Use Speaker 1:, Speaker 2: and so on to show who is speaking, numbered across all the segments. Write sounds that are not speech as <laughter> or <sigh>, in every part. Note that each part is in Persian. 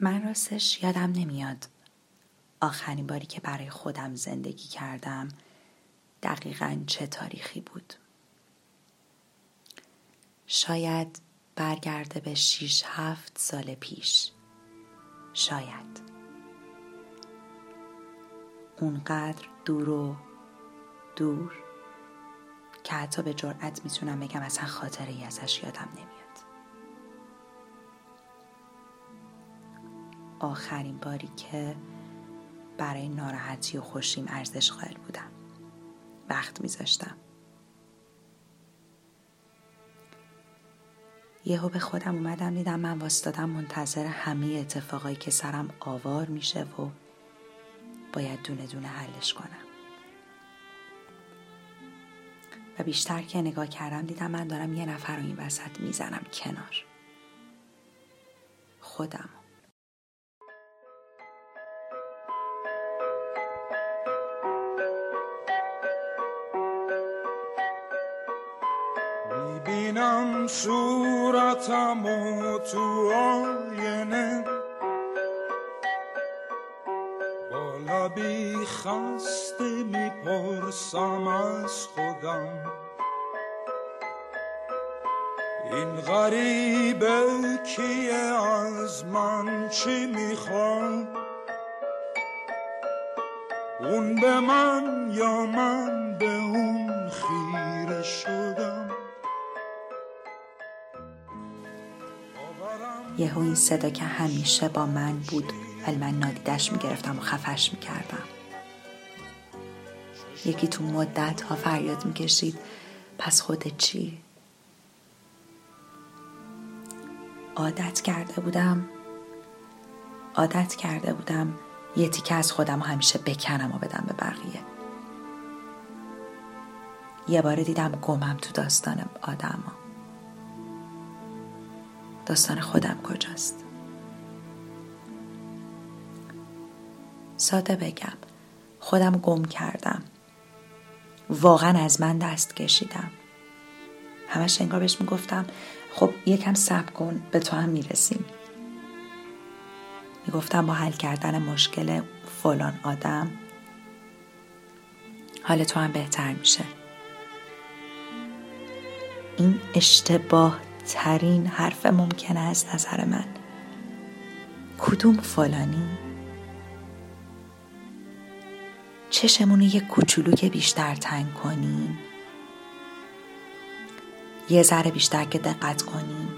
Speaker 1: من راستش یادم نمیاد. آخرین باری که برای خودم زندگی کردم دقیقا چه تاریخی بود. شاید برگرده به شیش هفت سال پیش. شاید. اونقدر دور و دور که حتی به جرأت می‌تونم بگم اصلا خاطره ای ازش یادم نمیاد. آخرین باری که برای ناراحتی و خوشیم ارزش قائل بودم. وقت میذاشتم. یهو به خودم اومدم دیدم من واستادم منتظر همه اتفاقایی که سرم آوار میشه و باید دونه دونه حلش کنم. و بیشتر که نگاه کردم دیدم من دارم یه نفر رو این وسط می‌زنم کنار. خودم.
Speaker 2: می‌بینم صورتم و تو آینه. با لبی خسته می‌پرسم از خودم. این غریبه کیه؟ از من چی می‌خواد اون به من یا من به اون خیره شدم
Speaker 1: یهو این صدا که همیشه با من بود ولی من نادیدش می‌گرفتم و خفش می‌کردم یکی تو مدت ها فریاد می‌کشید پس خودت چی؟ عادت کرده بودم عادت کرده بودم یه تیکه از خودم همیشه بکنم و بدم به بقیه یه بار دیدم گمم تو داستان آدم. داستان خودم کجاست. ساده بگم خودم گم کردم. واقعا از من دست کشیدم. همش انگار بهش می‌گفتم خب یکم صبر کن به تو هم می‌رسیم. می‌گفتم با حل کردن مشکل فلان آدم حال تو هم بهتر میشه. این اشتباه ترین حرف ممکنه از نظر من. کدوم فلانی؟ چشمونو یه کوچولو که بیشتر تنگ کنیم. یه ذره بیشتر که دقت کنیم.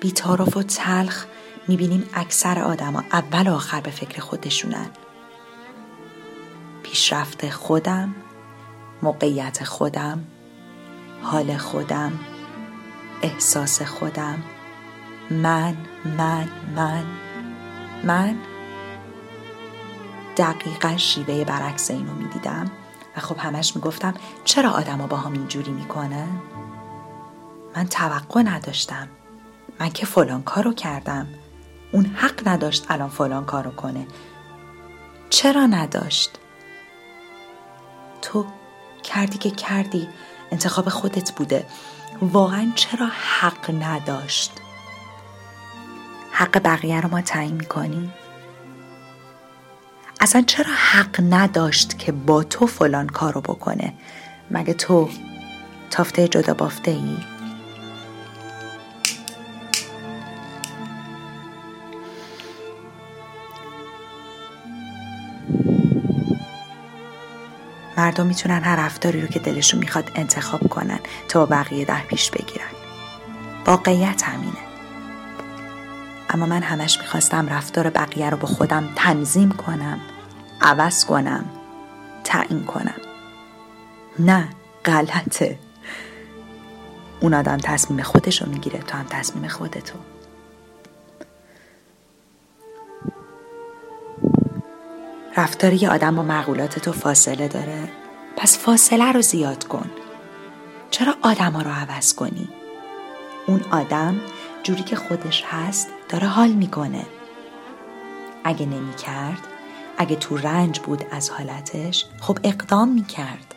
Speaker 1: بیتارف و تلخ می‌بینیم اکثر آدما اول و آخر به فکر خودشونن. پیشرفت خودم موقعیت خودم حال خودم. احساس خودم. من من من. من دقیقا شیوه برعکس اینو می‌دیدم. و خب همش می‌گفتم چرا آدما با هم اینجوری می‌کنن من توقع نداشتم. من که فلان کارو کردم. اون حق نداشت الان فلان کارو کنه. چرا نداشت؟ تو کردی که کردی. انتخاب خودت بوده. واقعا چرا حق نداشت؟ حق بقیه رو ما تعیین می‌کنیم اصلا چرا حق نداشت که با تو فلان کارو بکنه؟ مگه تو تافته جدا بافته ای؟ مردم می‌تونن هر رفتاری رو که دلشون می‌خواد انتخاب کنن تا بقیه در پیش بگیرن. واقعیت همینه. اما من همش می‌خواستم رفتار بقیه رو با خودم تنظیم کنم عوض کنم تعیین کنم. نه غلطه. اون آدم تصمیم خودش رو می‌گیره تو هم تصمیم خودتو. رفتار یه آدم با معقولات تو فاصله داره. پس فاصله رو زیاد کن. چرا آدم ها رو عوض کنی؟ اون آدم جوری که خودش هست داره حال می‌کنه. اگه نمی کرد اگه تو رنج بود از حالتش خب اقدام می کرد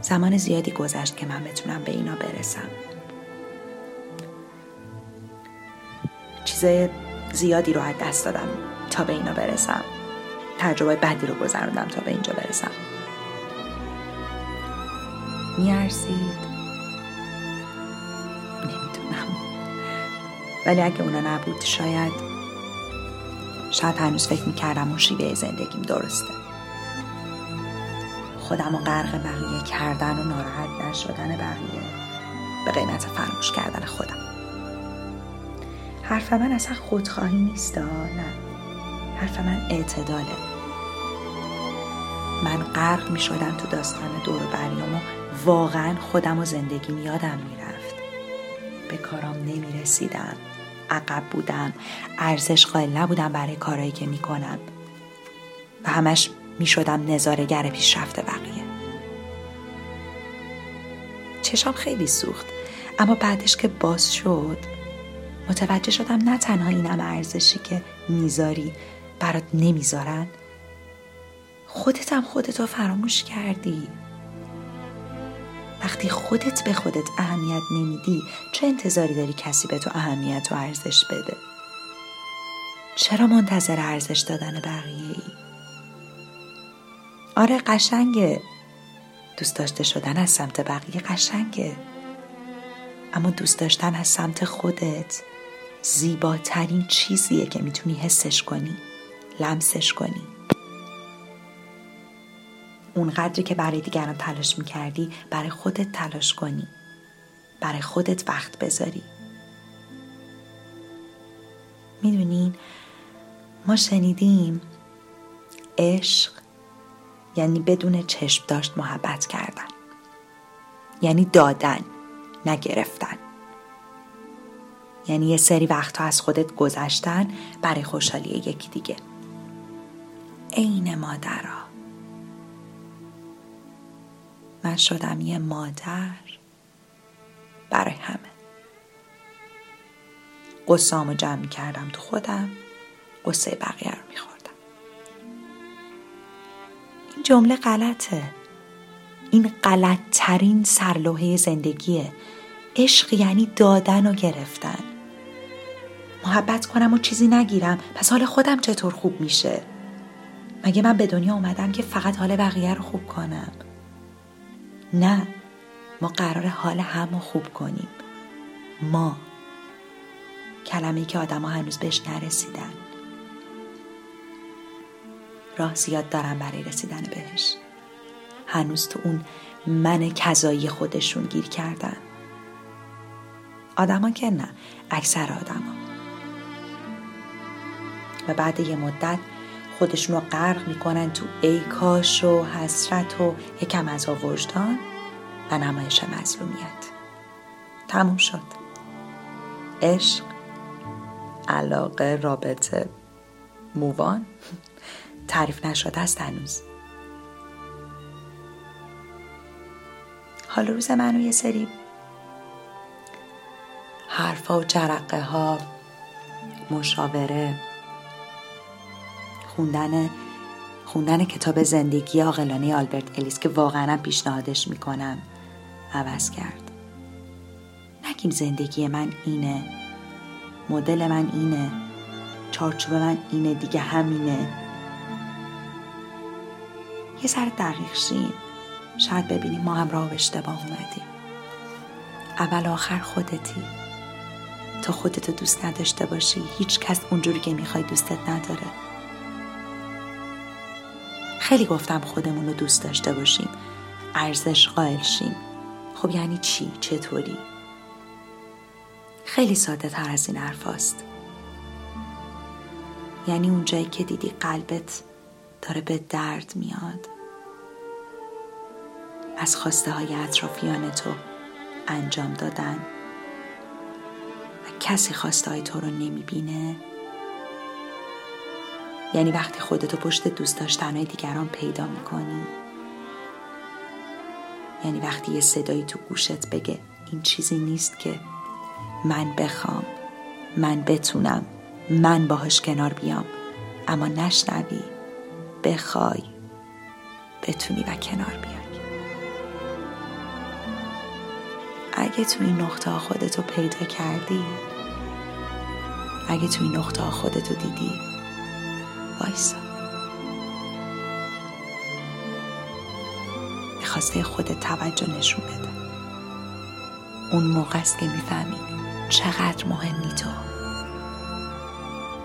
Speaker 1: زمان زیادی گذشت که من بتونم به اینا برسم. چیزای زیادی رو از دست دادم تا به اینا برسم. تجربه بدی رو گذروندم تا به اینجا برسم. میارزید؟ نمی‌دونم. ولی اگه اونا نبود شاید شاید هنوز فکر می‌کردم اون شیوه زندگیم درسته. خودم و غرق بقیه کردن و ناراحت نشدن بقیه به قیمت فراموش کردن خودم. حرف من اصلا خودخواهی نیست نه. حرف من اعتداله. من غرق می شدم تو داستان دور بریام و واقعا خودم و زندگیم یادم می‌رفت. به کارام نمی رسیدم عقب بودم. ارزش قائل نبودم برای کارهایی که می کنم و همش می شدم نظارگر پیشرفت بقیه. چشام خیلی سوخت. اما بعدش که باز شد متوجه شدم نه تنها اینم ارزشی که می‌ذاری برات نمی‌ذارن خودت هم خودتو فراموش کردی. وقتی خودت به خودت اهمیت نمیدی چه انتظاری داری کسی به تو اهمیت و ارزش بده؟ چرا منتظر ارزش دادن بقیه ای؟ آره قشنگه. دوست داشته شدن از سمت بقیه قشنگه. اما دوست داشتن از سمت خودت. زیباترین چیزیه که می‌تونی حسش کنی لمسش کنی. اون قدری که برای دیگران تلاش می‌کردی برای خودت تلاش کنی. برای خودت وقت بذاری. می‌دونین ما شنیدیم عشق یعنی بدون چشم داشت محبت کردن. یعنی دادن نگرفتن. یعنی یه سری وقتها از خودت گذشتن برای خوشحالی یکی دیگه. عین مادرها من شدم یه مادر برای همه. قصامو جمع کردم تو خودم قصه بقیه رو میخوردم. این جمله غلطه. این غلطترین سرلوحه زندگیه. عشق یعنی دادن و گرفتن. محبت کنم و چیزی نگیرم. پس حال خودم چطور خوب میشه؟ مگه من به دنیا اومدم که فقط حال بقیه رو خوب کنم؟ نه. ما قرار حال همو خوب کنیم. ما. کلمه که آدم هنوز بهش نرسیدن. راه زیاد دارم برای رسیدن بهش. هنوز تو اون من کذایی خودشون گیر کردن. آدما که نه اکثر آدما و بعد یه مدت خودشون رو غرق می‌کنن تو ای کاش و حسرت و یکم از وجدان و نمایش مظلومیت. تموم شد. عشق علاقه رابطه مووان. <laughs> تعریف نشده است هنوز. حال روز منو یه سری حرفا و جرقه ها مشاوره خوندن خوندن کتاب زندگی عاقلانه آلبرت الیس که واقعا پیشنهادش می‌کنم. عوض کرد. نگیم زندگی من اینه. مدل من اینه. چارچوب من اینه. دیگه همینه. یه سر دقیق شیم. شاید ببینیم ما هم راه اشتباه اومدیم. اول آخر خودتی. تا خودتو دوست نداشته باشی هیچ کس اونجوری که می‌خوای دوستت نداره. خیلی گفتم خودمون رو دوست داشته باشیم. ارزش قائل شیم. خب یعنی چی؟ چطوری؟ خیلی ساده تر از این حرفاست یعنی اونجایی که دیدی قلبت داره به درد میاد. از خواسته های اطرافیان تو انجام دادن. و کسی خواسته های تو رو نمی‌بینه. یعنی وقتی خودتو پشت دوست داشتنهای دیگران پیدا می‌کنی. یعنی وقتی یه صدایی تو گوشت بگه این چیزی نیست که من بخوام من بتونم من باهاش کنار بیام. اما نشنوی بخوای بتونی و کنار بیای. اگه تو این نقطه خودتو پیدا کردی اگه توی نقطه ها خودتو دیدی وایسا. به خواسته خودت توجه نشون بده. اون موقع است که می‌فهمی چقدر مهمی تو.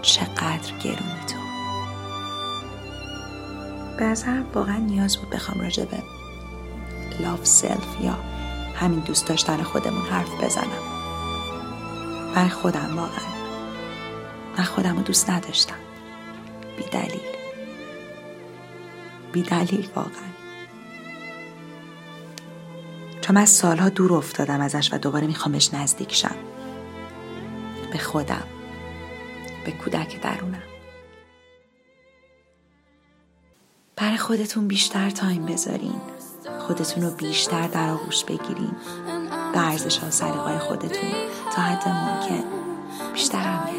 Speaker 1: چقدر گرونی تو. به واقعا نیاز بود بخوام راجع به لاف سلف یا همین دوست داشتن خودمون حرف بزنم. من خودم واقعا. من خودم رو دوست نداشتم. بی دلیل. بی دلیل واقعا. چون من سالها دور افتادم ازش و دوباره می‌خوام بهش نزدیک شم. به خودم. به کودک درونم. برای خودتون بیشتر تایم بذارین. خودتون رو بیشتر در آغوش بگیرین. به ارزش ها سلیقای خودتون. تا حد ممکن. بیشتر اهمیت